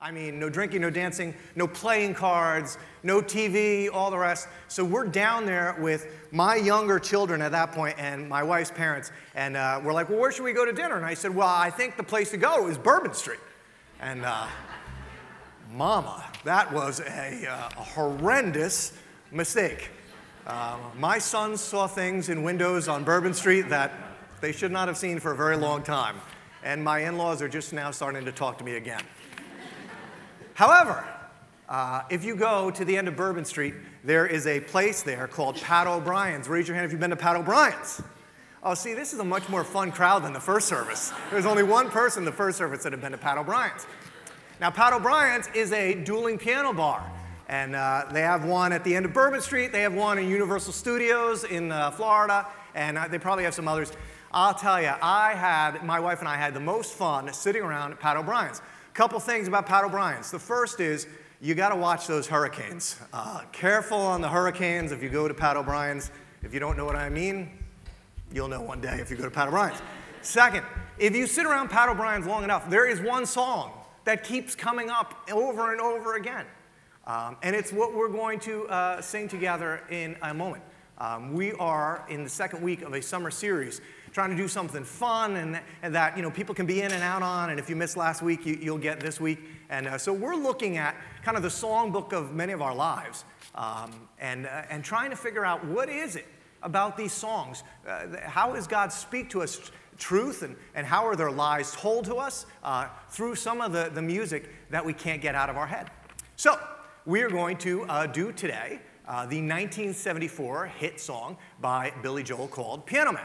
I mean, no drinking, no dancing, no playing cards, no TV, all the rest. So we're down there with my younger children at that point and my wife's parents. And uh, we're like, well, where should we go to dinner? And I said, well, I think the place to go is Bourbon Street. And uh, mama, that was a, uh, a horrendous mistake. Uh, my sons saw things in windows on Bourbon Street that they should not have seen for a very long time. And my in laws are just now starting to talk to me again. However, uh, if you go to the end of Bourbon Street, there is a place there called Pat O'Brien's. Raise your hand if you've been to Pat O'Brien's. Oh, see, this is a much more fun crowd than the first service. There's only one person the first service that had been to Pat O'Brien's. Now, Pat O'Brien's is a dueling piano bar. And uh, they have one at the end of Bourbon Street. They have one in Universal Studios in uh, Florida. And uh, they probably have some others. I'll tell you, I had, my wife and I had the most fun sitting around at Pat O'Brien's. Couple things about Pat O'Brien's. The first is you got to watch those hurricanes. Uh, careful on the hurricanes if you go to Pat O'Brien's. If you don't know what I mean, you'll know one day if you go to Pat O'Brien's. Second, if you sit around Pat O'Brien's long enough, there is one song that keeps coming up over and over again. Um, and it's what we're going to uh, sing together in a moment. Um, we are in the second week of a summer series trying to do something fun and, and, that you know people can be in and out on and if you missed last week you, will get this week. And uh, so we're looking at kind of the songbook of many of our lives um, and, uh, and trying to figure out what is it about these songs? Uh, how does god speak to us truth and, and how are their lies told to us uh, through some of the, the music that we can't get out of our head? So we are going to uh, do today uh, the 1974 hit song by billy joel called piano man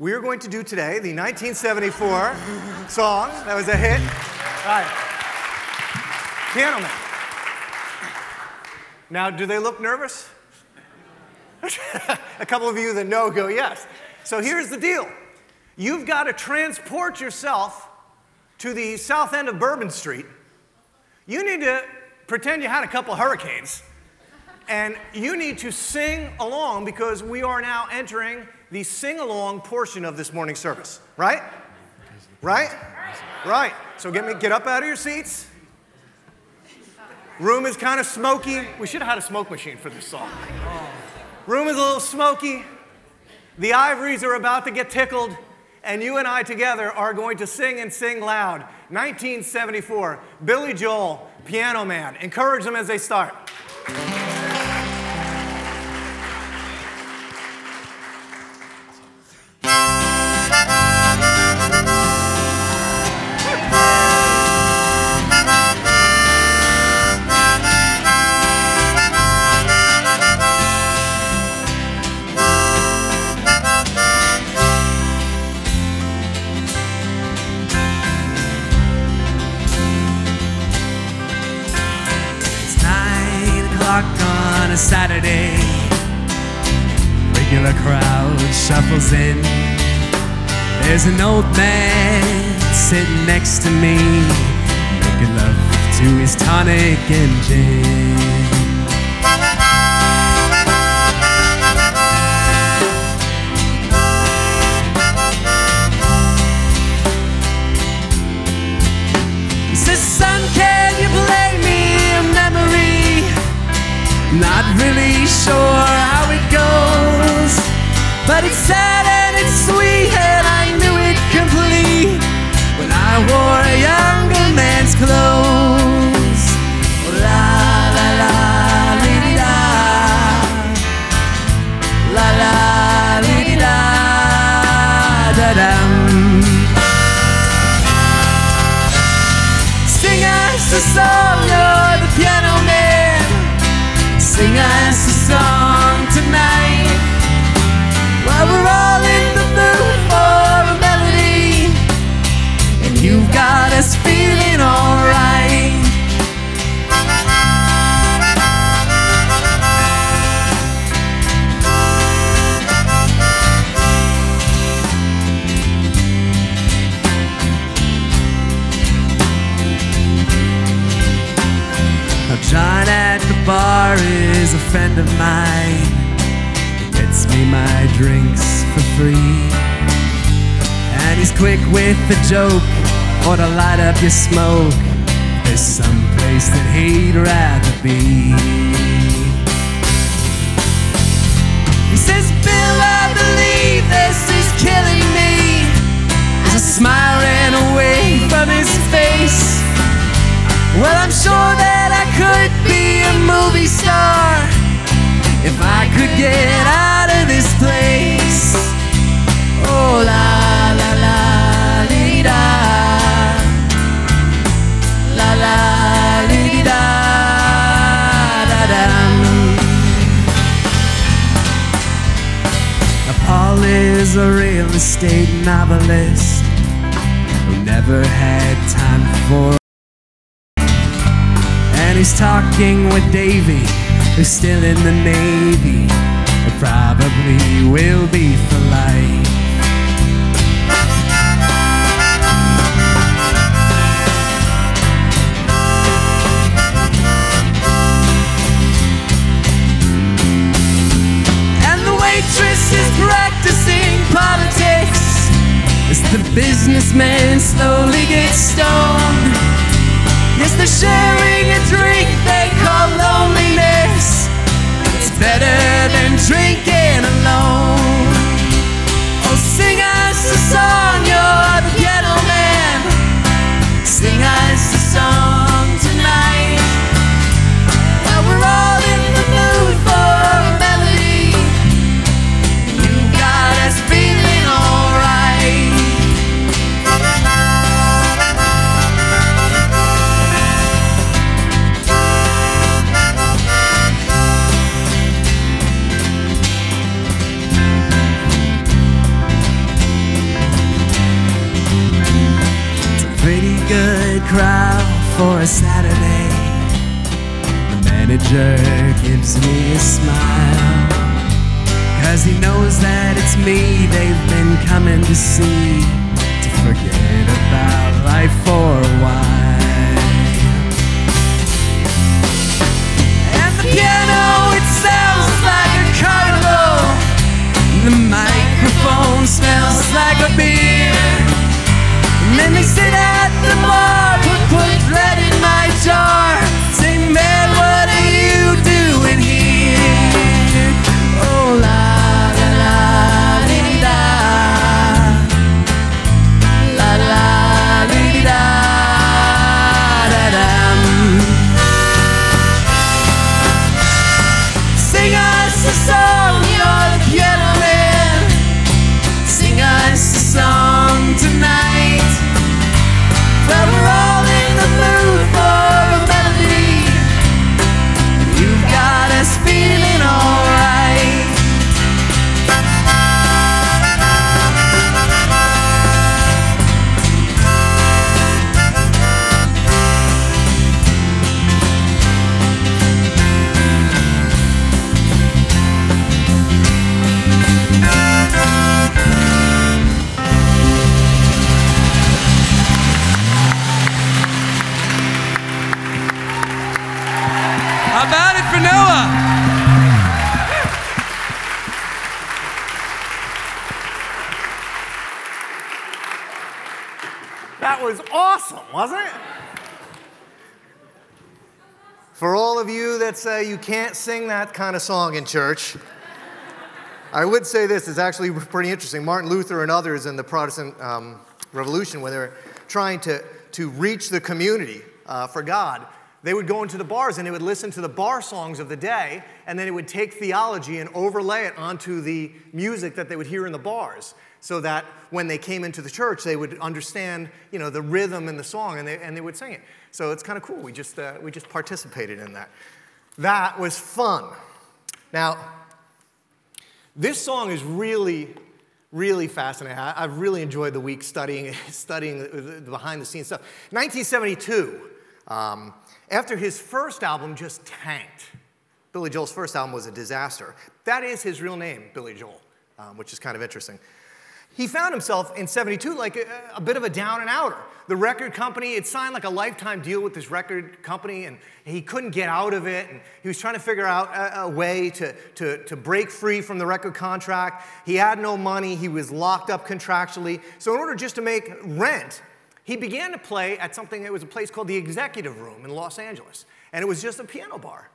we are going to do today the 1974 song that was a hit. All right. Piano Man. Now, do they look nervous? a couple of you that know go, yes. So here's the deal you've got to transport yourself to the south end of Bourbon Street. You need to pretend you had a couple hurricanes. And you need to sing along because we are now entering the sing along portion of this morning service, right? Right? Right. So get me get up out of your seats. Room is kind of smoky. We should have had a smoke machine for this song. Room is a little smoky. The ivories are about to get tickled, and you and I together are going to sing and sing loud. 1974, Billy Joel, Piano Man. Encourage them as they start. There's an old man sitting next to me, making love to his tonic and gin. He says, Son, can you play me a memory? Not really sure how it goes, but it's sad a song, you're the piano man. Sing us with the joke or to light up your smoke. There's some place that he'd rather be. He says, Bill, I believe this is killing me. As a smile ran away from his face. Well, I'm sure that I could be a movie star if I could get out of this place. Oh la is a real estate novelist who never had time for. And he's talking with Davy, who's still in the Navy. It probably will Yes, of you that say you can't sing that kind of song in church, I would say this is actually pretty interesting. Martin Luther and others in the Protestant um, Revolution, when they were trying to, to reach the community uh, for God, they would go into the bars and they would listen to the bar songs of the day, and then it would take theology and overlay it onto the music that they would hear in the bars, so that when they came into the church, they would understand, you know, the rhythm and the song, and they, and they would sing it. So it's kind of cool. We just, uh, we just participated in that. That was fun. Now, this song is really, really fascinating. I, have really enjoyed the week studying, studying the, the behind the scenes stuff. 1972, um, after his first album just tanked, Billy Joel's first album was a disaster. That is his real name, Billy Joel, um, which is kind of interesting. He found himself in 72 like a, a, bit of a down and outer. The record company, it signed like a lifetime deal with this record company, and he couldn't get out of it. And he was trying to figure out a, a way to, to, to break free from the record contract. He had no money, he was locked up contractually. So, in order just to make rent, he began to play at something that was a place called the Executive Room in Los Angeles. And it was just a piano bar.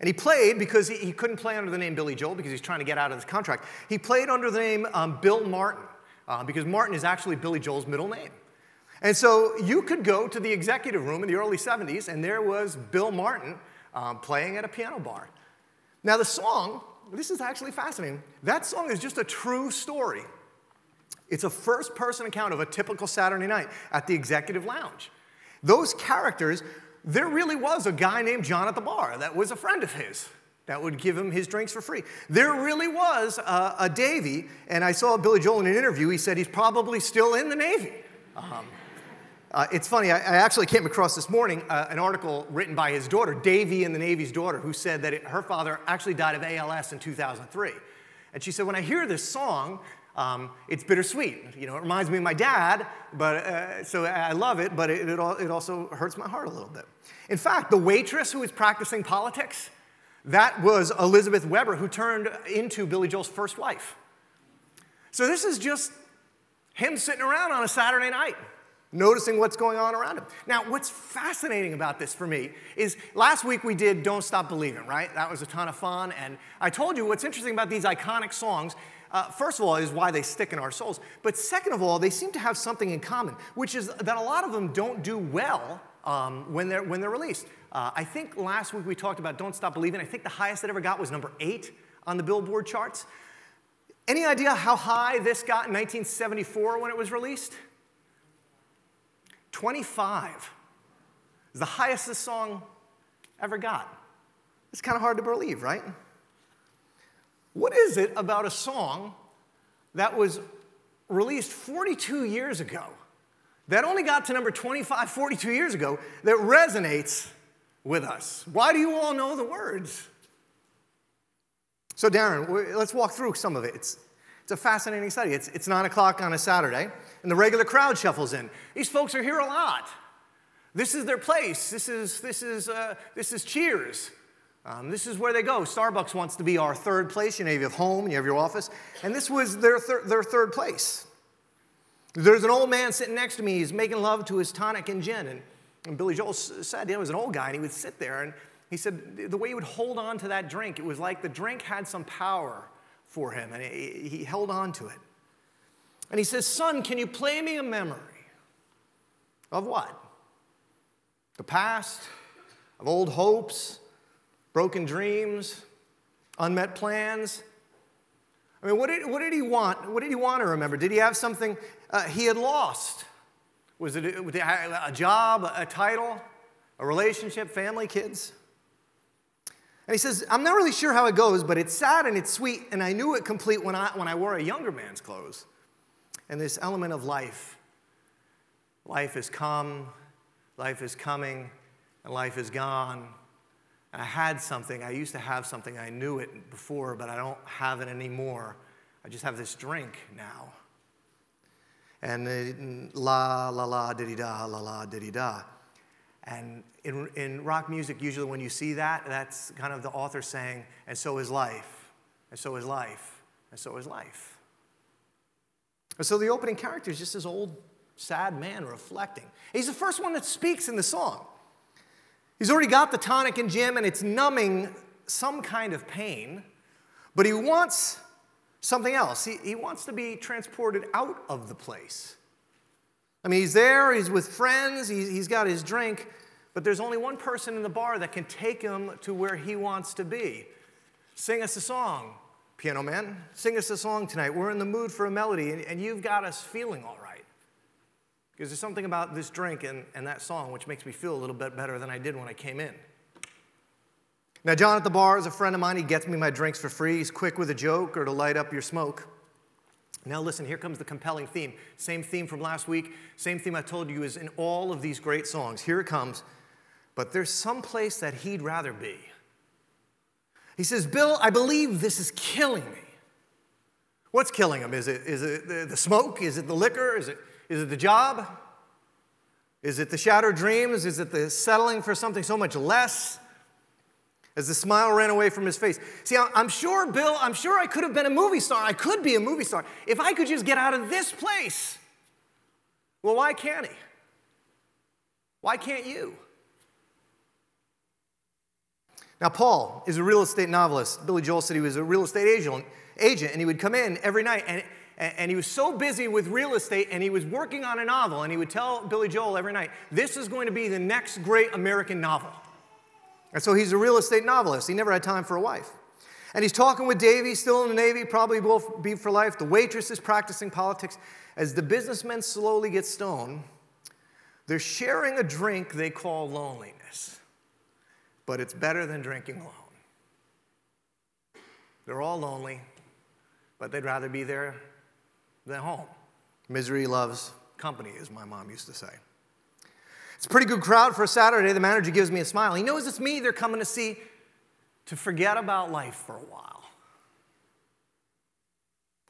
And he played because he, he couldn't play under the name Billy Joel because he's trying to get out of his contract. He played under the name um, Bill Martin uh, because Martin is actually Billy Joel's middle name. And so you could go to the executive room in the early 70s, and there was Bill Martin um, playing at a piano bar. Now, the song, this is actually fascinating. That song is just a true story. It's a first person account of a typical Saturday night at the executive lounge. Those characters, there really was a guy named John at the bar that was a friend of his that would give him his drinks for free. There really was a, a Davy, and I saw Billy Joel in an interview. He said he's probably still in the Navy. Um, uh, it's funny, I, I, actually came across this morning uh, an article written by his daughter, Davy and the Navy's daughter, who said that it, her father actually died of ALS in 2003. And she said, When I hear this song, um, it's bittersweet. You know, it reminds me of my dad, but uh, so I love it, but it, it, it also hurts my heart a little bit. In fact, the waitress who was practicing politics, that was Elizabeth Weber, who turned into Billy Joel's first wife. So this is just him sitting around on a Saturday night noticing what's going on around him. Now, what's fascinating about this for me is last week we did Don't Stop Believing, right? That was a ton of fun. And I told you what's interesting about these iconic songs. Uh, first of all, is why they stick in our souls. But second of all, they seem to have something in common, which is that a lot of them don't do well um, when, they're, when they're released. Uh, I think last week we talked about Don't Stop Believing. I think the highest it ever got was number eight on the Billboard charts. Any idea how high this got in 1974 when it was released? 25 is the highest this song ever got. It's kind of hard to believe, right? What is it about a song that was released 42 years ago, that only got to number 25 42 years ago, that resonates with us? Why do you all know the words? So, Darren, let's walk through some of it. It's, it's a fascinating study. It's, it's 9 o'clock on a Saturday and the regular crowd shuffles in. These folks are here a lot. This is their place. This is, this is, uh, this is Cheers. Um, this is where they go. Starbucks wants to be our third place. You know, you have home you have your office. And this was their, thir- their third place. There's an old man sitting next to me. He's making love to his tonic and gin. And, and Billy Joel said, he was an old guy, and he would sit there. And he said, the way he would hold on to that drink, it was like the drink had some power for him, and he held on to it. And he says, Son, can you play me a memory? Of what? The past, of old hopes, broken dreams, unmet plans. I mean, what did, what did he want? What did he want to remember? Did he have something uh, he had lost? Was it a, a job, a title, a relationship, family, kids? And he says, I'm not really sure how it goes, but it's sad and it's sweet, and I knew it complete when I, when I wore a younger man's clothes and this element of life. Life has come, life is coming, and life is gone. And I had something, I used to have something, I knew it before, but I don't have it anymore. I just have this drink now. And la, la, la, diddy da, la, la, diddy da. And in, in rock music, usually when you see that, that's kind of the author saying, and so is life, and so is life, and so is life. And so the opening character is just this old, sad man reflecting. He's the first one that speaks in the song. He's already got the tonic and gin, and it's numbing some kind of pain, but he wants something else. He, he wants to be transported out of the place. I mean, he's there, he's with friends, he's, he's got his drink, but there's only one person in the bar that can take him to where he wants to be. Sing us a song. Piano man, sing us a song tonight. We're in the mood for a melody, and, and you've got us feeling all right. Because there's something about this drink and, and that song which makes me feel a little bit better than I did when I came in. Now, John at the bar is a friend of mine. He gets me my drinks for free. He's quick with a joke or to light up your smoke. Now, listen, here comes the compelling theme. Same theme from last week, same theme I told you is in all of these great songs. Here it comes. But there's some place that he'd rather be. He says, Bill, I believe this is killing me. What's killing him? Is it, is it the smoke? Is it the liquor? Is it, is it the job? Is it the shattered dreams? Is it the settling for something so much less? As the smile ran away from his face. See, I'm sure, Bill, I'm sure I could have been a movie star. I could be a movie star if I could just get out of this place. Well, why can't he? Why can't you? Now, Paul is a real estate novelist. Billy Joel said he was a real estate agent, agent and he would come in every night and, and he was so busy with real estate and he was working on a novel and he would tell Billy Joel every night, This is going to be the next great American novel. And so he's a real estate novelist. He never had time for a wife. And he's talking with Davy, still in the Navy, probably will be for life. The waitress is practicing politics. As the businessmen slowly get stoned, they're sharing a drink they call loneliness but it's better than drinking alone. They're all lonely, but they'd rather be there than home. Misery loves company, as my mom used to say. It's a pretty good crowd for a Saturday. The manager gives me a smile. He knows it's me they're coming to see to forget about life for a while.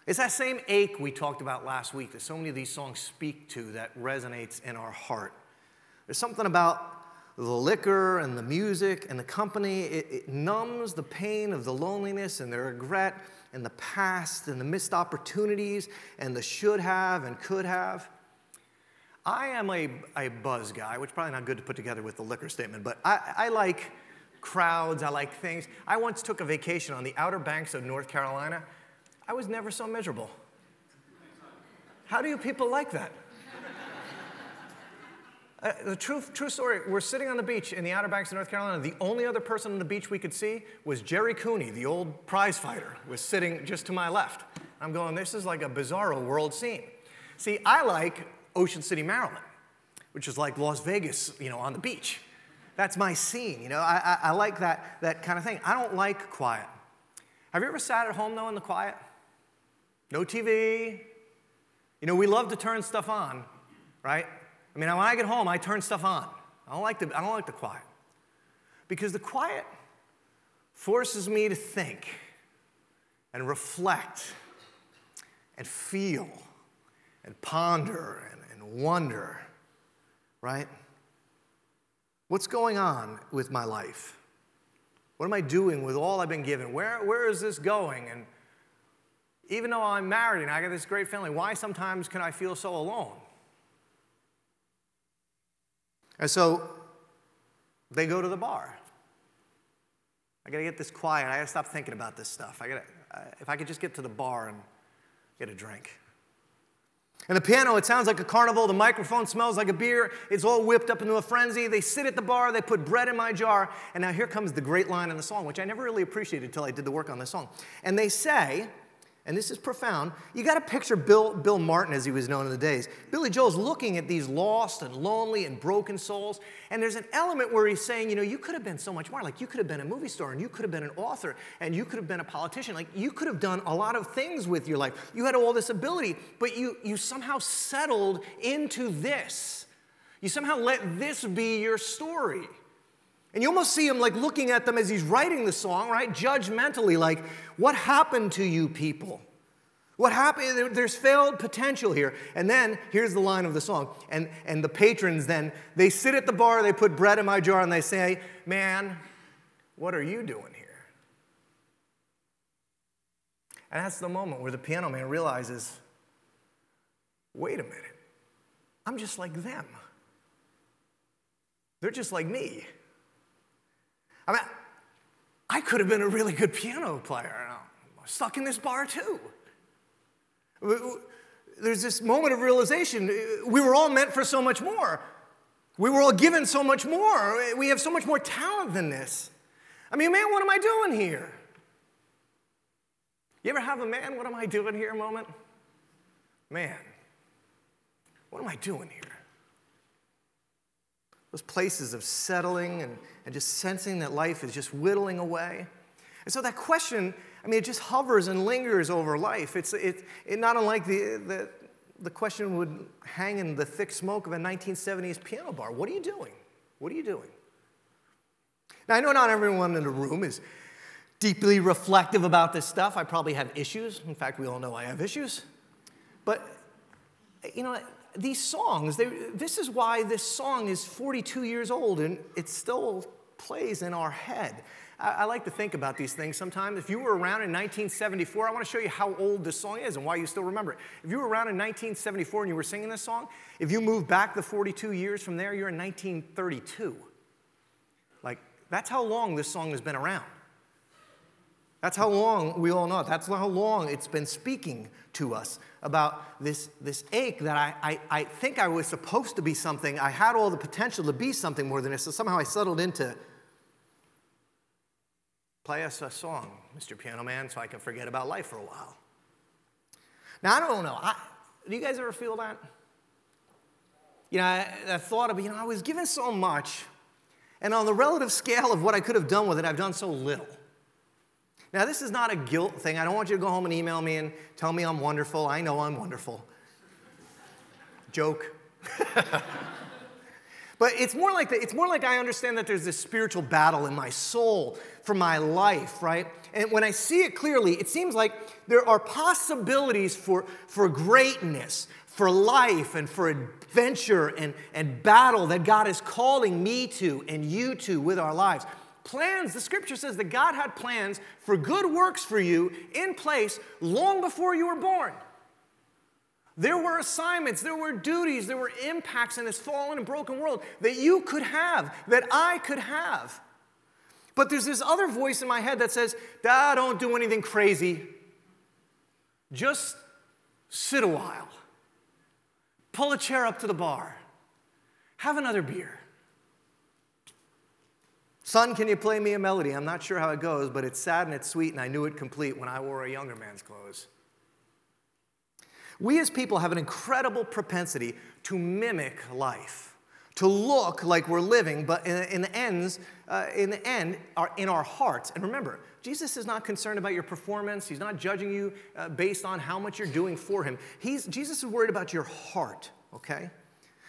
It's that same ache we talked about last week that so many of these songs speak to that resonates in our heart. There's something about the liquor and the music and the company, it, it, numbs the pain of the loneliness and the regret and the past and the missed opportunities and the should have and could have. I am a, a buzz guy, which probably not good to put together with the liquor statement, but I, I like crowds, I like things. I once took a vacation on the Outer Banks of North Carolina. I was never so miserable. How do you people like that? Uh, the true, true story, we're sitting on the beach in the Outer Banks of North Carolina. The only other person on the beach we could see was Gerry Cooney, the old prize fighter, was sitting just to my left. I'm going, this is like a bizarro world scene. See, I like Ocean City, Maryland, which is like Las Vegas, you know, on the beach. That's my scene, you know. I, I, I like that, that kind of thing. I don't like quiet. Have you ever sat at home, though, in the quiet? No TV. You know, we love to turn stuff on, right? I mean, when I get home, I turn stuff on. I don't like the, I don't like the quiet. Because the quiet forces me to think and reflect and feel and ponder and, and wonder, right? What's going on with my life? What am I doing with all I've been given? Where, where is this going? And even though I'm married and I got this great family, why sometimes can I feel so alone? And so they go to the bar. I gotta get this quiet. I gotta stop thinking about this stuff. I gotta, uh, if I could just get to the bar and get a drink. And the piano, it sounds like a carnival. The microphone smells like a beer. It's all whipped up into a frenzy. They sit at the bar, they put bread in my jar. And now here comes the great line in the song, which I never really appreciated until I did the work on this song. And they say, and this is profound, you got to picture Bill, Bill Martin as he was known in the days. Billy Joel's looking at these lost and lonely and broken souls, and there's an element where he's saying, you know, you could have been so much more. Like, you could have been a movie star, and you could have been an author, and you could have been a politician. Like, you could have done a lot of things with your life. You had all this ability, but you, you somehow settled into this. You somehow let this be your story. And you almost see him like looking at them as he's writing the song, right? Judgmentally, like, what happened to you people? What happened? There's failed potential here. And then here's the line of the song. And, and the patrons then, they sit at the bar, they put bread in my jar, and they say, Man, what are you doing here? And that's the moment where the piano man realizes, Wait a minute, I'm just like them. They're just like me. I mean, I could have been a really good piano player. I'm stuck in this bar too. There's this moment of realization we were all meant for so much more. We were all given so much more. We have so much more talent than this. I mean, man, what am I doing here? You ever have a man, what am I doing here moment? Man, what am I doing here? Those places of settling and, and just sensing that life is just whittling away. And so that question, I mean, it just hovers and lingers over life. It's it, it not unlike the, the, the question would hang in the thick smoke of a 1970s piano bar. What are you doing? What are you doing? Now, I know not everyone in the room is deeply reflective about this stuff. I probably have issues. In fact, we all know I have issues. But, you know, these songs, they, this is why this song is 42 years old and it still plays in our head. I, I like to think about these things sometimes. If you were around in 1974, I want to show you how old this song is and why you still remember it. If you were around in 1974 and you were singing this song, if you move back the 42 years from there, you're in 1932. Like, that's how long this song has been around. That's how long we all know. That's how long it's been speaking to us about this, this ache that I, I, I think I was supposed to be something. I had all the potential to be something more than this. So somehow I settled into play us a song, Mr. Piano Man, so I can forget about life for a while. Now, I don't know. I, do you guys ever feel that? You know, I, I thought of, you know, I was given so much, and on the relative scale of what I could have done with it, I've done so little. Now, this is not a guilt thing. I don't want you to go home and email me and tell me I'm wonderful. I know I'm wonderful. Joke. but it's more like the, it's more like I understand that there's this spiritual battle in my soul for my life, right? And when I see it clearly, it seems like there are possibilities for, for greatness, for life, and for adventure and, and battle that God is calling me to and you to with our lives plans, the scripture says that God had plans for good works for you in place long before you were born. There were assignments, there were duties, there were impacts in this fallen and broken world that you could have, that I could have. But there's this other voice in my head that says, don't do anything crazy. Just sit a while. Pull a chair up to the bar. Have another beer. Son, can you play me a melody? I'm not sure how it goes, but it's sad and it's sweet, and I knew it complete when I wore a younger man's clothes. We as people have an incredible propensity to mimic life, to look like we're living, but in, in the ends, uh, in the end, are in our hearts. And remember, Jesus is not concerned about your performance. He's not judging you uh, based on how much you're doing for him. He's, Jesus is worried about your heart, okay?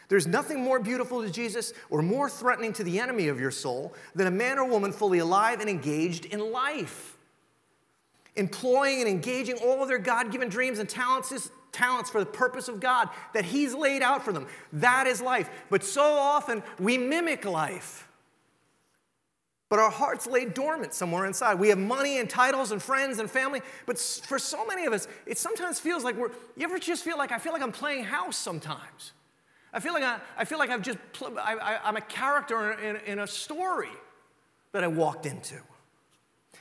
There's nothing more beautiful to Jesus or more threatening to the enemy of your soul than a man or woman fully alive and engaged in life. Employing and engaging all of their God given dreams and talents, talents for the purpose of God that He's laid out for them. That is life. But so often we mimic life. But our hearts lay dormant somewhere inside. We have money and titles and friends and family, but for so many of us, it sometimes feels like we're, you ever just feel like, I feel like I'm playing house sometimes. I feel like, I, I feel like I've just, I, am a character in, in, a story that I walked into.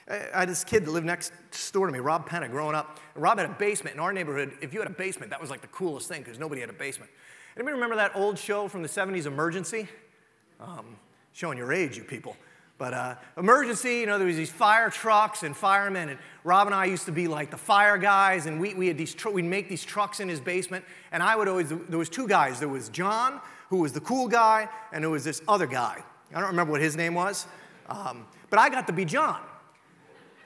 I, I had this kid that lived next door to me, Rob Penna, growing up. Rob had a basement. In our neighborhood, if you had a basement, that was like the coolest thing because nobody had a basement. Anybody remember that old show from the 70s, Emergency? Um, showing your age, you people. But uh, emergency, you know, there was these fire trucks and firemen, and Rob and I used to be like the fire guys, and we, we had these tr- we'd make these trucks in his basement, and I would always there was two guys. There was John, who was the cool guy, and there was this other guy. I don't remember what his name was, um, but I got to be John.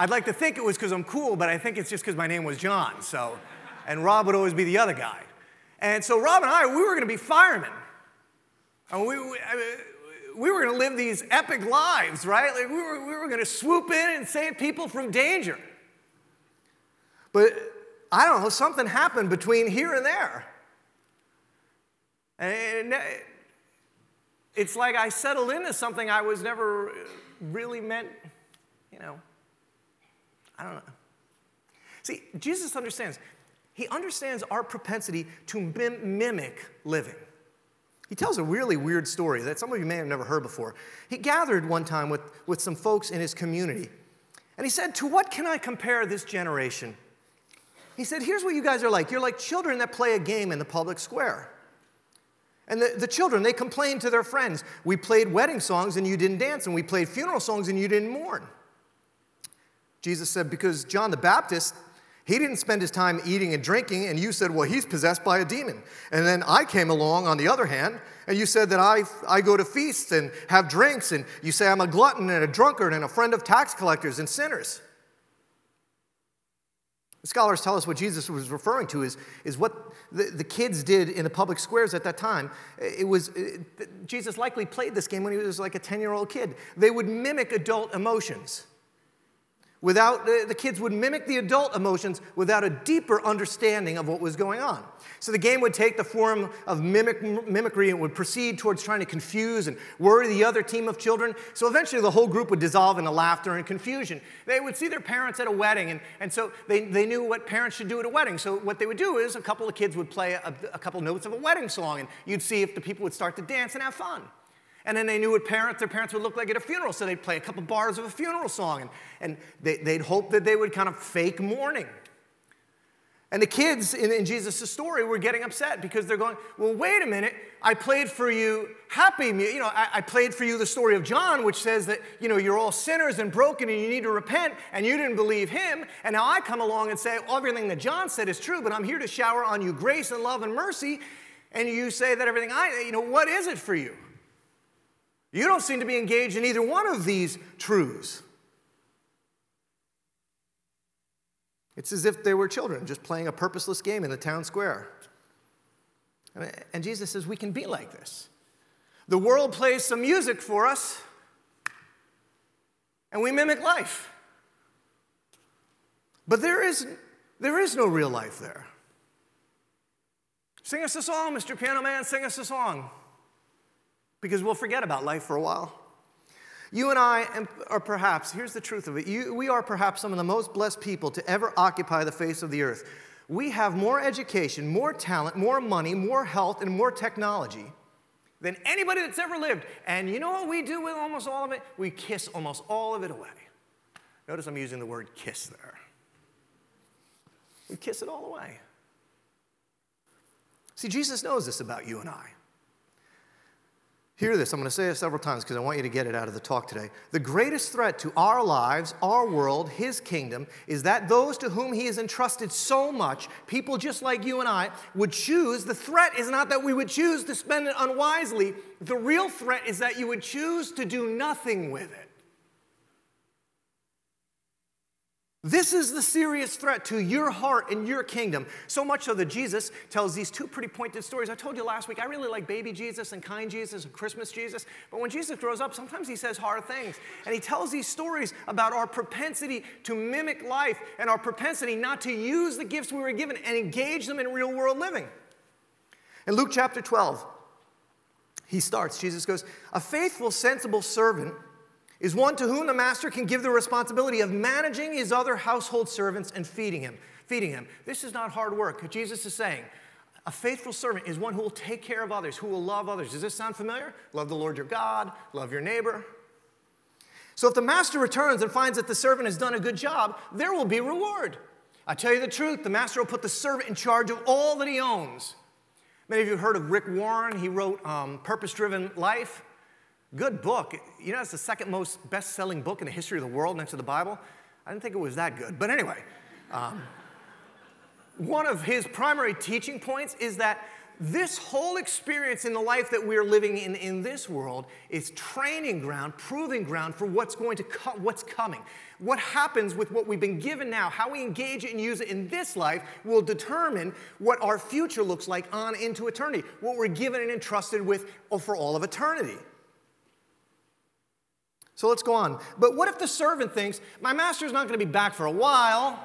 I'd like to think it was because I'm cool, but I think it's just because my name was John. So, and Rob would always be the other guy, and so Rob and I we were going to be firemen. And we, we I mean, we were going to live these epic lives, right? Like we were, we were going to swoop in and save people from danger. But I don't know, something happened between here and there. And it's like I settled into something I was never really meant, you know, I don't know. See, Jesus understands. He understands our propensity to mim- mimic living. He tells a really weird story that some of you may have never heard before. He gathered one time with, with some folks in his community, and he said, To what can I compare this generation? He said, Here's what you guys are like. You're like children that play a game in the public square. And the, the children, they complain to their friends. We played wedding songs and you didn't dance, and we played funeral songs and you didn't mourn. Jesus said, Because John the Baptist he didn't spend his time eating and drinking, and you said, well, he's possessed by a demon. And then I came along, on the other hand, and you said that I, I go to feasts and have drinks, and you say I'm a glutton and a drunkard and a friend of tax collectors and sinners. Scholars tell us what Jesus was referring to is, is what the, the kids did in the public squares at that time. It was, it, Jesus likely played this game when he was like a 10 year old kid. They would mimic adult emotions without the, kids would mimic the adult emotions without a deeper understanding of what was going on. So the game would take the form of mimic, mimicry and would proceed towards trying to confuse and worry the other team of children. So eventually the whole group would dissolve into laughter and confusion. They would see their parents at a wedding, and, and so they, they knew what parents should do at a wedding. So what they would do is a couple of kids would play a, a couple notes of a wedding song, and you'd see if the people would start to dance and have fun. And then they knew what parents, their parents would look like at a funeral, so they'd play a couple bars of a funeral song, and, and they, would hope that they would kind of fake mourning. And the kids in, in Jesus' story were getting upset because they're going, Well, wait a minute, I played for you happy, you know, I, I played for you the story of John, which says that, you know, you're all sinners and broken and you need to repent, and you didn't believe him. And now I come along and say, well, everything that John said is true, but I'm here to shower on you grace and love and mercy. And you say that everything I, you know, what is it for you? You don't seem to be engaged in either one of these truths. It's as if they were children just playing a purposeless game in the town square. And Jesus says, We can be like this. The world plays some music for us, and we mimic life. But there is, there is no real life there. Sing us a song, Mr. Piano Man, sing us a song because we'll forget about life for a while. You and I are perhaps, here's the truth of it, you, we are perhaps some of the most blessed people to ever occupy the face of the earth. We have more education, more talent, more money, more health, and more technology than anybody that's ever lived. And you know what we do with almost all of it? We kiss almost all of it away. Notice I'm using the word kiss there. We kiss it all away. See, Jesus knows this about you and I. Hear this, I'm going to say it several times because I want you to get it out of the talk today. The greatest threat to our lives, our world, His kingdom, is that those to whom He has entrusted so much, people just like you and I, would choose. The threat is not that we would choose to spend it unwisely, the real threat is that you would choose to do nothing with it. This is the serious threat to your heart and your kingdom. So much so that Jesus tells these two pretty pointed stories. I told you last week, I really like baby Jesus and kind Jesus and Christmas Jesus. But when Jesus grows up, sometimes he says hard things. And he tells these stories about our propensity to mimic life and our propensity not to use the gifts we were given and engage them in real world living. In Luke chapter 12, he starts, Jesus goes, A faithful, sensible servant is one to whom the master can give the responsibility of managing his other household servants and feeding him. Feeding him. This is not hard work. Jesus is saying, a faithful servant is one who will take care of others, who will love others. Does this sound familiar? Love the Lord your God, love your neighbor. So if the master returns and finds that the servant has done a good job, there will be reward. I tell you the truth, the master will put the servant in charge of all that he owns. Many of you have heard of Rick Warren. He wrote um, Purpose Driven Life. Good book. You know, it's the second most best selling book in the history of the world next to the Bible. I didn't think it was that good. But anyway, um, one of his primary teaching points is that this whole experience in the life that we're living in in this world is training ground, proving ground for what's going to co- what's coming. What happens with what we've been given now, how we engage it and use it in this life will determine what our future looks like on into eternity, what we're given and entrusted with for all of eternity. So let's go on. But what if the servant thinks, my master's not going to be back for a while,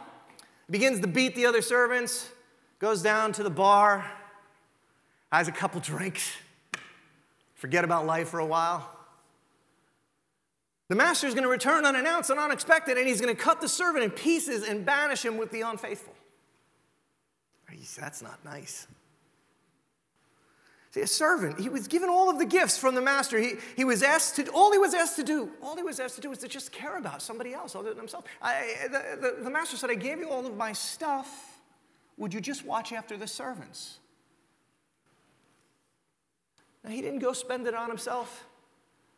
begins to beat the other servants, goes down to the bar, has a couple drinks, forget about life for a while? The master is going to return unannounced and unexpected, and he's going to cut the servant in pieces and banish him with the unfaithful. That's not nice. A servant, he was given all of the gifts from the master. He, he was asked to, all he was asked to do, all he was asked to do was to just care about somebody else other than himself. I, the, the, the master said, I gave you all of my stuff. Would you just watch after the servants? Now, he didn't go spend it on himself.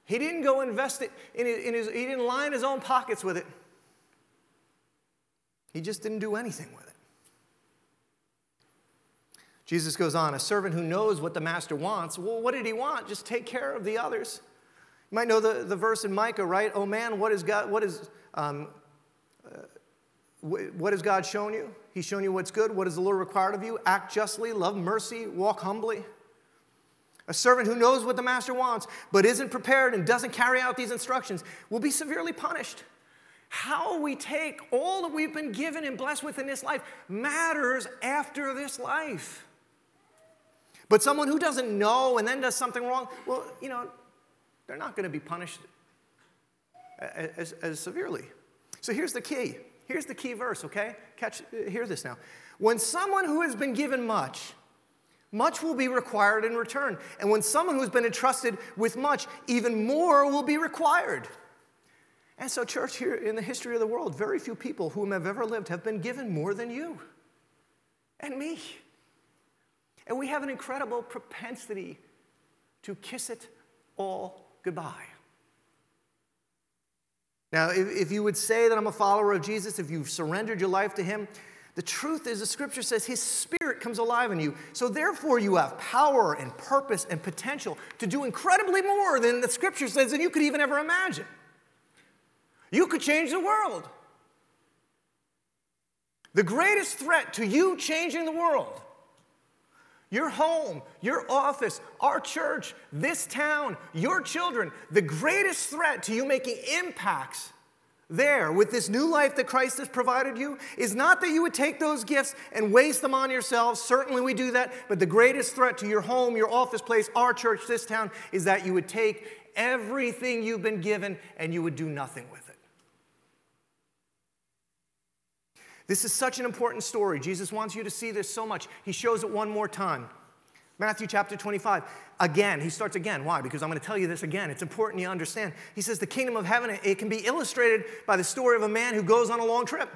He didn't go invest it in his, in his, he didn't line his own pockets with it. He just didn't do anything with it. Jesus goes on, a servant who knows what the master wants. Well, what did he want? Just take care of the others. You might know the, the verse in Micah, right? Oh man, what is God, what is, um, uh, what has God shown you? He's shown you what's good. What does the Lord require of you? Act justly, love mercy, walk humbly. A servant who knows what the master wants, but isn't prepared and doesn't carry out these instructions will be severely punished. How we take all that we've been given and blessed with in this life matters after this life. But someone who doesn't know and then does something wrong, well, you know, they're not going to be punished as, as, severely. So here's the key. Here's the key verse, okay? Catch, uh, hear this now. When someone who has been given much, much will be required in return. And when someone who's been entrusted with much, even more will be required. And so, church, here in the history of the world, very few people whom have ever lived have been given more than you and me. And we have an incredible propensity to kiss it all goodbye. Now, if, if you would say that I'm a follower of Jesus, if you've surrendered your life to Him, the truth is, the scripture says His Spirit comes alive in you. So, therefore, you have power and purpose and potential to do incredibly more than the scripture says than you could even ever imagine. You could change the world. The greatest threat to you changing the world, your home, your office, our church, this town, your children, the greatest threat to you making impacts there with this new life that Christ has provided you is not that you would take those gifts and waste them on yourselves. Certainly we do that. But the greatest threat to your home, your office place, our church, this town is that you would take everything you've been given and you would do nothing with it. This is such an important story. Jesus wants you to see this so much. He shows it one more time. Matthew chapter 25. Again, he starts again. Why? Because I'm going to tell you this again. It's important you understand. He says the kingdom of heaven, it can be illustrated by the story of a man who goes on a long trip.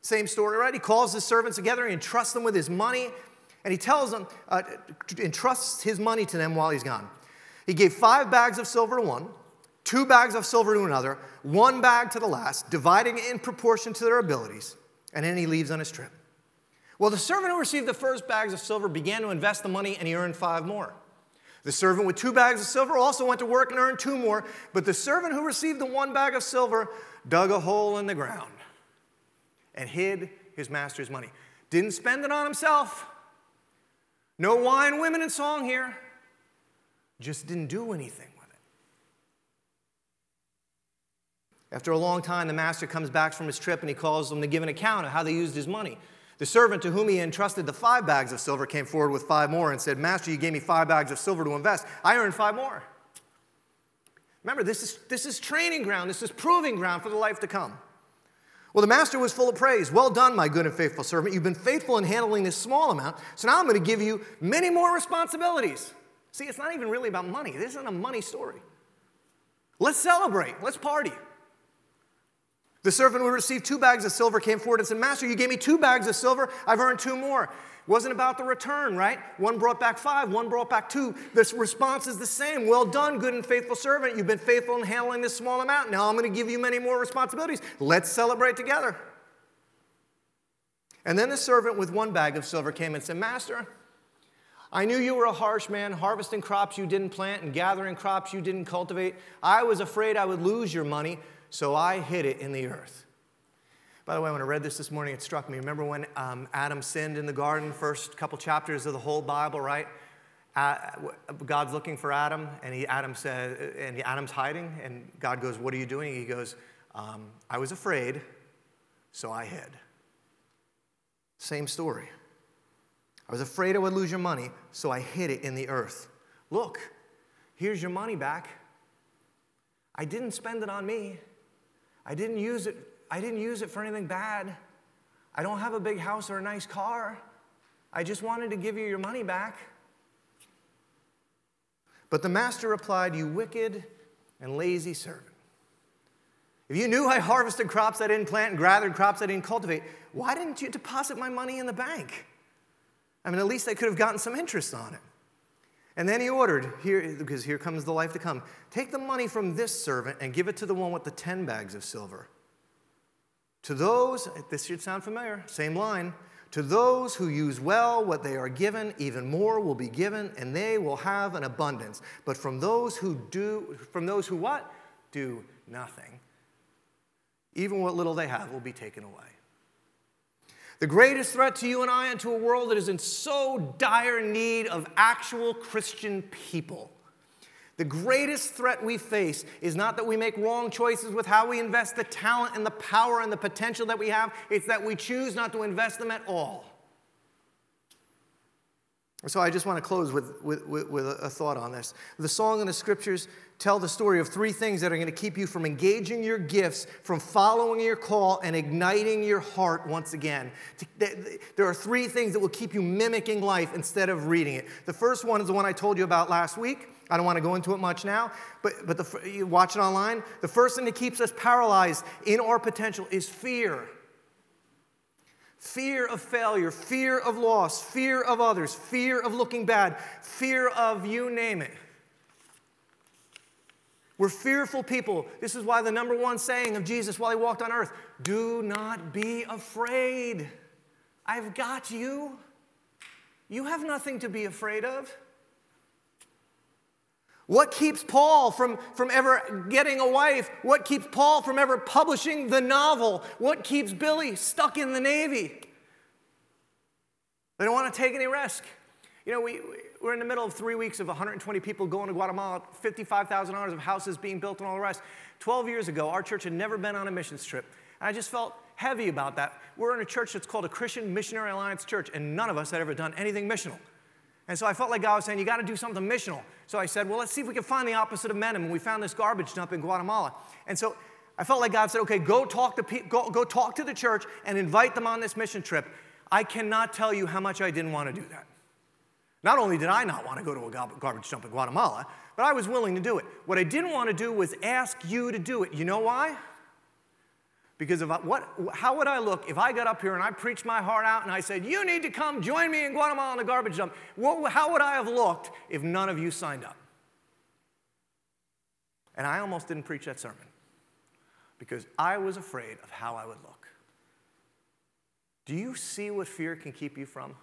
Same story, right? He calls his servants together, he entrusts them with his money, and he tells them, uh, entrusts his money to them while he's gone. He gave five bags of silver to one, two bags of silver to another, one bag to the last, dividing it in proportion to their abilities and then he leaves on his trip. Well, the servant who received the first bags of silver began to invest the money and he earned five more. The servant with two bags of silver also went to work and earned two more, but the servant who received the one bag of silver dug a hole in the ground and hid his master's money. Didn't spend it on himself. No wine, women, and song here. Just didn't do anything. After a long time, the master comes back from his trip and he calls them to give an account of how they used his money. The servant to whom he entrusted the five bags of silver came forward with five more and said, Master, you gave me five bags of silver to invest. I earned five more. Remember, this is, this is training ground, this is proving ground for the life to come. Well, the master was full of praise. Well done, my good and faithful servant. You've been faithful in handling this small amount, so now I'm going to give you many more responsibilities. See, it's not even really about money. This isn't a money story. Let's celebrate, let's party. The servant who received two bags of silver came forward and said, Master, you gave me two bags of silver. I've earned two more. It wasn't about the return, right? One brought back five, one brought back two. The response is the same. Well done, good and faithful servant. You've been faithful in handling this small amount. Now I'm going to give you many more responsibilities. Let's celebrate together. And then the servant with one bag of silver came and said, Master, I knew you were a harsh man, harvesting crops you didn't plant and gathering crops you didn't cultivate. I was afraid I would lose your money so I hid it in the earth. By the way, when I read this this morning, it struck me. Remember when um, Adam sinned in the garden, first couple chapters of the whole Bible, right? Uh, God's looking for Adam, and he, Adam said, and Adam's hiding, and God goes, "What are you doing?" He goes, um, "I was afraid, so I hid." Same story. I was afraid I would lose your money, so I hid it in the earth. Look, here's your money back. I didn't spend it on me. I didn't use it, I didn't use it for anything bad. I don't have a big house or a nice car. I just wanted to give you your money back. But the master replied, You wicked and lazy servant. If you knew I harvested crops I didn't plant and gathered crops I didn't cultivate, why didn't you deposit my money in the bank? I mean, at least I could have gotten some interest on it. And then he ordered, here, because here comes the life to come take the money from this servant and give it to the one with the 10 bags of silver. To those, this should sound familiar, same line. To those who use well what they are given, even more will be given, and they will have an abundance. But from those who do, from those who what? Do nothing, even what little they have will be taken away. The greatest threat to you and I and to a world that is in so dire need of actual Christian people. The greatest threat we face is not that we make wrong choices with how we invest the talent and the power and the potential that we have, it's that we choose not to invest them at all. So I just want to close with, with, with, a thought on this. The song and the scriptures tell the story of three things that are going to keep you from engaging your gifts, from following your call, and igniting your heart once again. There are three things that will keep you mimicking life instead of reading it. The first one is the one I told you about last week. I don't want to go into it much now, but, but the, you watch it online. The first thing that keeps us paralyzed in our potential is fear fear of failure, fear of loss, fear of others, fear of looking bad, fear of you name it. We're fearful people. This is why the number one saying of Jesus while he walked on earth do not be afraid. I've got you. You have nothing to be afraid of. What keeps Paul from, from ever getting a wife? What keeps Paul from ever publishing the novel? What keeps Billy stuck in the Navy? They don't want to take any risk. You know, we, we're in the middle of three weeks of 120 people going to Guatemala, $55,000 of houses being built and all the rest. 12 years ago, our church had never been on a missions trip. And I just felt heavy about that. We're in a church that's called a Christian Missionary Alliance Church, and none of us had ever done anything missional. And so I felt like God was saying, You got to do something missional. So I said, Well, let's see if we can find the opposite of Menem. And we found this garbage dump in Guatemala. And so I felt like God said, Okay, go talk to, pe- go, go talk to the church and invite them on this mission trip. I cannot tell you how much I didn't want to do that. Not only did I not want to go to a garbage dump in Guatemala, but I was willing to do it. What I didn't want to do was ask you to do it. You know why? Because of what, how would I look if I got up here and I preached my heart out and I said, You need to come join me in Guatemala in the garbage dump? What, how would I have looked if none of you signed up? And I almost didn't preach that sermon because I was afraid of how I would look. Do you see what fear can keep you from?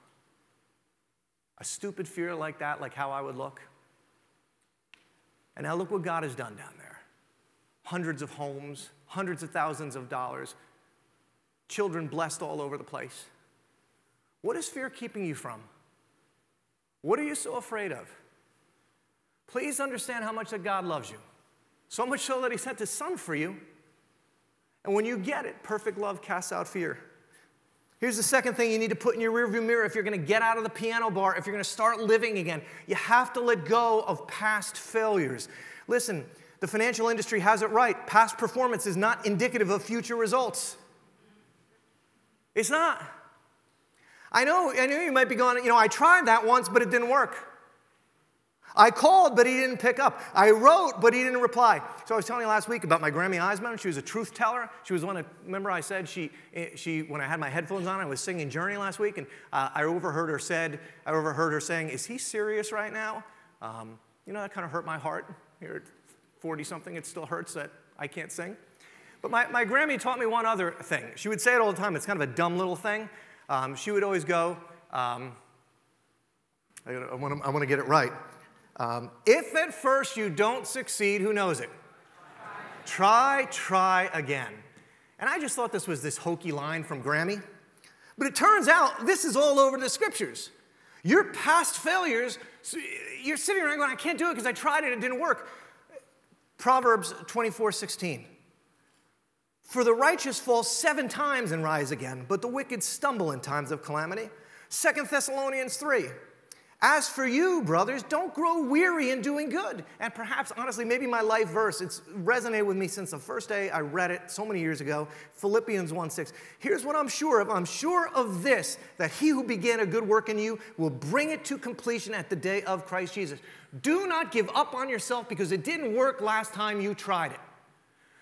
A stupid fear like that, like how I would look? And now look what God has done down there hundreds of homes, hundreds of thousands of dollars, children blessed all over the place. What is fear keeping you from? What are you so afraid of? Please understand how much that God loves you. So much so that He sent His Son for you. And when you get it, perfect love casts out fear. Here's the second thing you need to put in your rearview mirror if you're going to get out of the piano bar, if you're going to start living again. You have to let go of past failures. Listen, the financial industry has it right. Past performance is not indicative of future results. It's not. I know, I know you might be going, you know, I tried that once, but it didn't work. I called, but he didn't pick up. I wrote, but he didn't reply. So I was telling you last week about my Grammy Eisman. She was a truth teller. She was one of, remember I said she, she when I had my headphones on, I was singing Journey last week, and uh, I overheard her said, I overheard her saying, is he serious right now? Um, you know, that kind of hurt my heart here 40 something, it still hurts that I can't sing. But my, my Grammy taught me one other thing. She would say it all the time. It's kind of a dumb little thing. Um, she would always go, um, I, I want to get it right. Um, if at first you don't succeed, who knows it? Try, try again. And I just thought this was this hokey line from Grammy. But it turns out this is all over the scriptures. Your past failures, you're sitting around going, I can't do it because I tried it, it didn't work. Proverbs 24 16. For the righteous fall seven times and rise again, but the wicked stumble in times of calamity. Second Thessalonians 3. As for you, brothers, don't grow weary in doing good. And perhaps, honestly, maybe my life verse, it's resonated with me since the first day I read it so many years ago Philippians 1 6. Here's what I'm sure of I'm sure of this, that he who began a good work in you will bring it to completion at the day of Christ Jesus. Do not give up on yourself because it didn't work last time you tried it.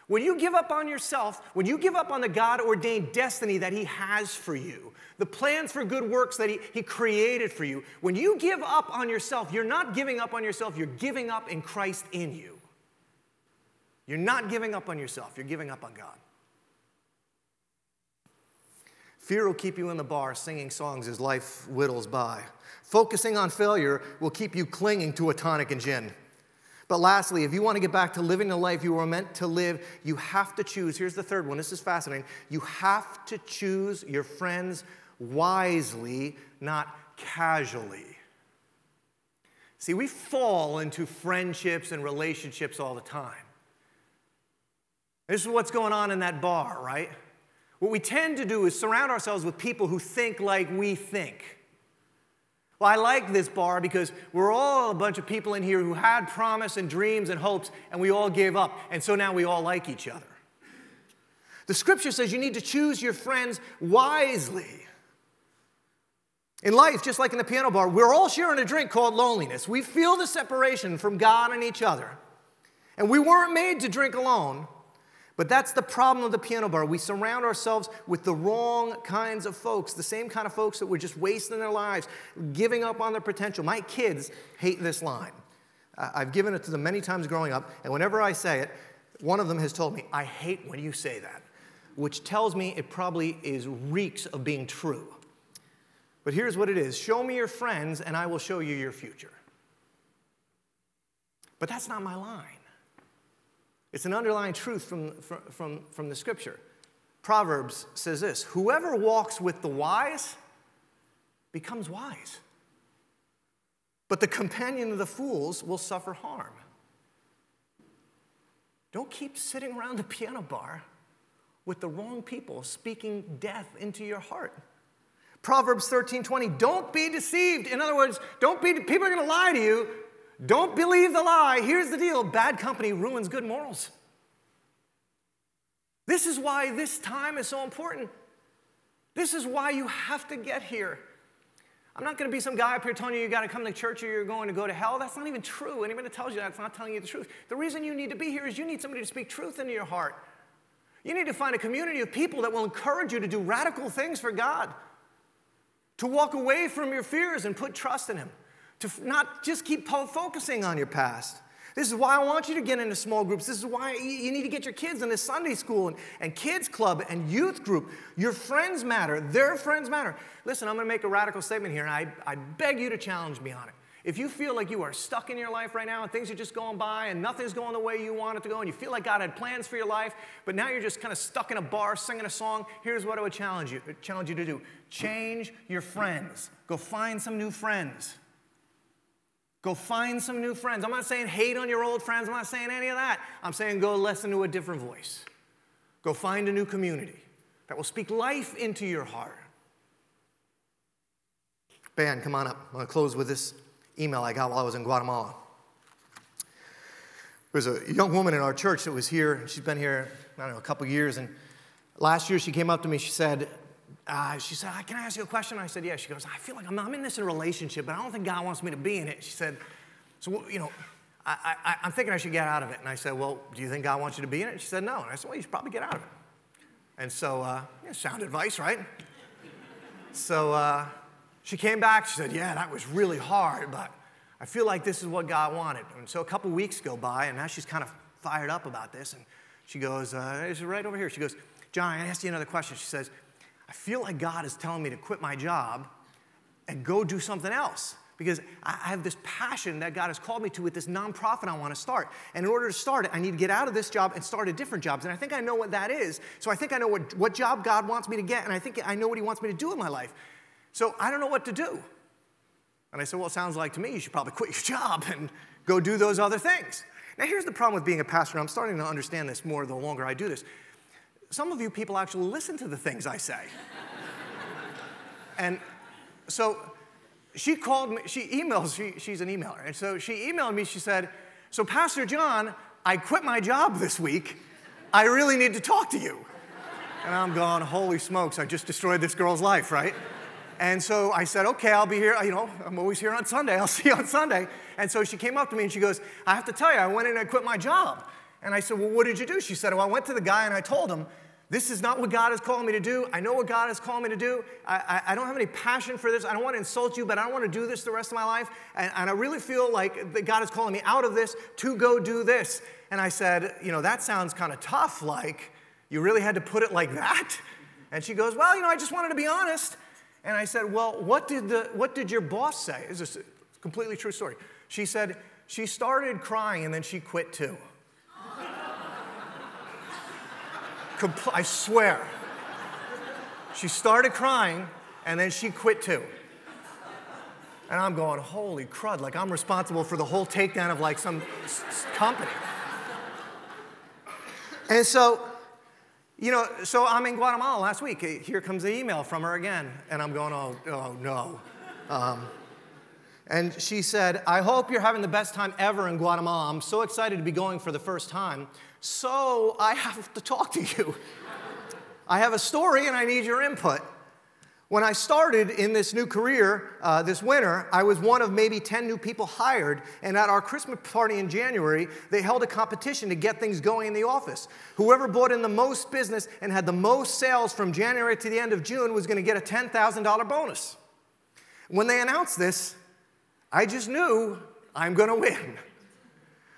When you give up on yourself, when you give up on the God ordained destiny that He has for you, the plans for good works that he, he created for you, when you give up on yourself, you're not giving up on yourself, you're giving up in Christ in you. You're not giving up on yourself, you're giving up on God. Fear will keep you in the bar singing songs as life whittles by. Focusing on failure will keep you clinging to a tonic and gin. But lastly, if you want to get back to living the life you were meant to live, you have to choose. Here's the third one. This is fascinating. You have to choose your friends wisely, not casually. See, we fall into friendships and relationships all the time. This is what's going on in that bar, right? What we tend to do is surround ourselves with people who think like we think. Well, I like this bar because we're all a bunch of people in here who had promise and dreams and hopes, and we all gave up, and so now we all like each other. The scripture says you need to choose your friends wisely. In life, just like in the piano bar, we're all sharing a drink called loneliness. We feel the separation from God and each other. And we weren't made to drink alone. But that's the problem of the piano bar. We surround ourselves with the wrong kinds of folks, the same kind of folks that were just wasting their lives, giving up on their potential. My kids hate this line. I've given it to them many times growing up, and whenever I say it, one of them has told me, I hate when you say that, which tells me it probably is reeks of being true. But here's what it is show me your friends, and I will show you your future. But that's not my line. It's an underlying truth from, from, from, the scripture. Proverbs says this Whoever walks with the wise becomes wise, but the companion of the fools will suffer harm. Don't keep sitting around the piano bar with the wrong people speaking death into your heart. Proverbs 13 20, don't be deceived. In other words, don't be, people are going to lie to you. Don't believe the lie. Here's the deal bad company ruins good morals. This is why this time is so important. This is why you have to get here. I'm not going to be some guy up here telling you you got to come to church or you're going to go to hell. That's not even true. Anybody that tells you that's not telling you the truth. The reason you need to be here is you need somebody to speak truth into your heart. You need to find a community of people that will encourage you to do radical things for God, to walk away from your fears and put trust in Him to not just keep focusing on your past. This is why I want you to get into small groups. This is why you need to get your kids into Sunday school and, and kids club and youth group. Your friends matter. Their friends matter. Listen, I'm going to make a radical statement here, and I, I beg you to challenge me on it. If you feel like you are stuck in your life right now and things are just going by and nothing's going the way you want it to go, and you feel like God had plans for your life, but now you're just kind of stuck in a bar singing a song, here's what I would challenge you, challenge you to do. Change your friends. Go find some new friends. Go find some new friends. I'm not saying hate on your old friends. I'm not saying any of that. I'm saying go listen to a different voice. Go find a new community that will speak life into your heart. Band, come on up. I'm going to close with this email I got while I was in Guatemala. There was a young woman in our church that was here. She's been here, I don't know, a couple years. And last year she came up to me. She said, uh, she said, Can I ask you a question? I said, Yeah. She goes, I feel like I'm, I'm in this in a relationship, but I don't think God wants me to be in it. She said, So, you know, I, I'm thinking I should get out of it. And I said, Well, do you think God wants you to be in it? She said, No. And I said, Well, you should probably get out of it. And so, uh, yeah, sound advice, right? so uh, she came back. She said, Yeah, that was really hard, but I feel like this is what God wanted. And so a couple weeks go by, and now she's kind of fired up about this. And she goes, uh, It's right over here. She goes, John, I asked you another question. She says, I feel like God is telling me to quit my job and go do something else because I have this passion that God has called me to with this nonprofit I want to start. And in order to start it, I need to get out of this job and start a different job. And I think I know what that is. So I think I know what, what job God wants me to get, and I think I know what He wants me to do in my life. So I don't know what to do. And I said, Well, it sounds like to me you should probably quit your job and go do those other things. Now, here's the problem with being a pastor. I'm starting to understand this more the longer I do this some of you people actually listen to the things I say. and so she called me, she emails, she, she's an emailer. And so she emailed me, she said, So, Pastor John, I quit my job this week. I really need to talk to you. And I'm going, Holy smokes, I just destroyed this girl's life, right? And so I said, okay, I'll be here. You know, I'm always here on Sunday. I'll see you on Sunday. And so she came up to me and she goes, I have to tell you, I went in and I quit my job. And I said, Well, what did you do? She said, Well, I went to the guy and I told him, This is not what God has called me to do. I know what God has called me to do. I, I, I don't have any passion for this. I don't want to insult you, but I don't want to do this the rest of my life. And, and I really feel like that God is calling me out of this to go do this. And I said, You know, that sounds kind of tough. Like, you really had to put it like that? And she goes, Well, you know, I just wanted to be honest. And I said, Well, what did, the, what did your boss say? It's a completely true story. She said, She started crying and then she quit too. Compl- I swear. She started crying and then she quit too. And I'm going, holy crud, like I'm responsible for the whole takedown of like some s- company. And so, you know, so I'm in Guatemala last week. Here comes the email from her again. And I'm going, oh, oh no. Um, and she said, I hope you're having the best time ever in Guatemala. I'm so excited to be going for the first time. So I have to talk to you. I have a story and I need your input. When I started in this new career uh, this winter, I was one of maybe 10 new people hired. And at our Christmas party in January, they held a competition to get things going in the office. Whoever brought in the most business and had the most sales from January to the end of June was going to get a $10,000 bonus. When they announced this, I just knew I'm going to win.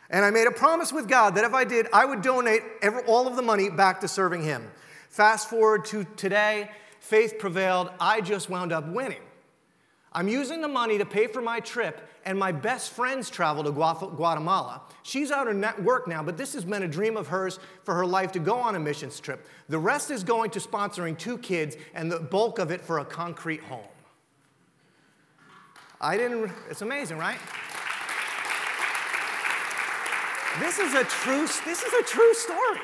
And I made a promise with God that if I did, I would donate every, all of the money back to serving Him. Fast forward to today, faith prevailed. I just wound up winning. I'm using the money to pay for my trip, and my best friend's travel to Guatemala. She's out of work now, but this has been a dream of hers for her life to go on a missions trip. The rest is going to sponsoring two kids, and the bulk of it for a concrete home. I didn't, it's amazing, right? This is a true, this is a true story.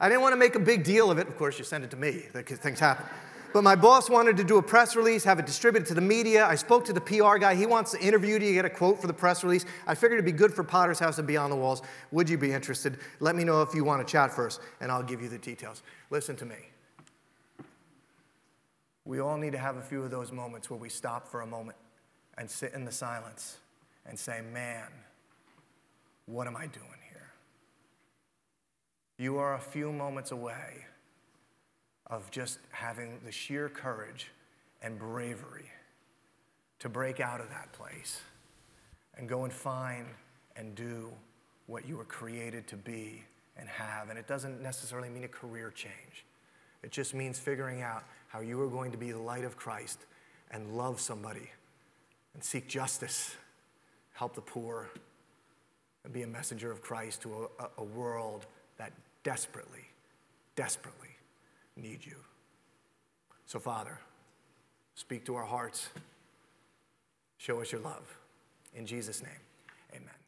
I didn't want to make a big deal of it. Of course, you send it to me things happen. But my boss wanted to do a press release, have it distributed to the media. I spoke to the PR guy. He wants to interview you to get a quote for the press release. I figured it'd be good for Potter's House and Beyond the Walls. Would you be interested? Let me know if you want to chat first, and I'll give you the details. Listen to me. We all need to have a few of those moments where we stop for a moment and sit in the silence and say, Man, what am I doing here? You are a few moments away of just having the sheer courage and bravery to break out of that place and go and find and do what you were created to be and have. And it doesn't necessarily mean a career change, it just means figuring out how you are going to be the light of Christ and love somebody and seek justice, help the poor, and be a messenger of Christ to a, a world that desperately, desperately needs you. So, Father, speak to our hearts. Show us your love. In Jesus' name, amen.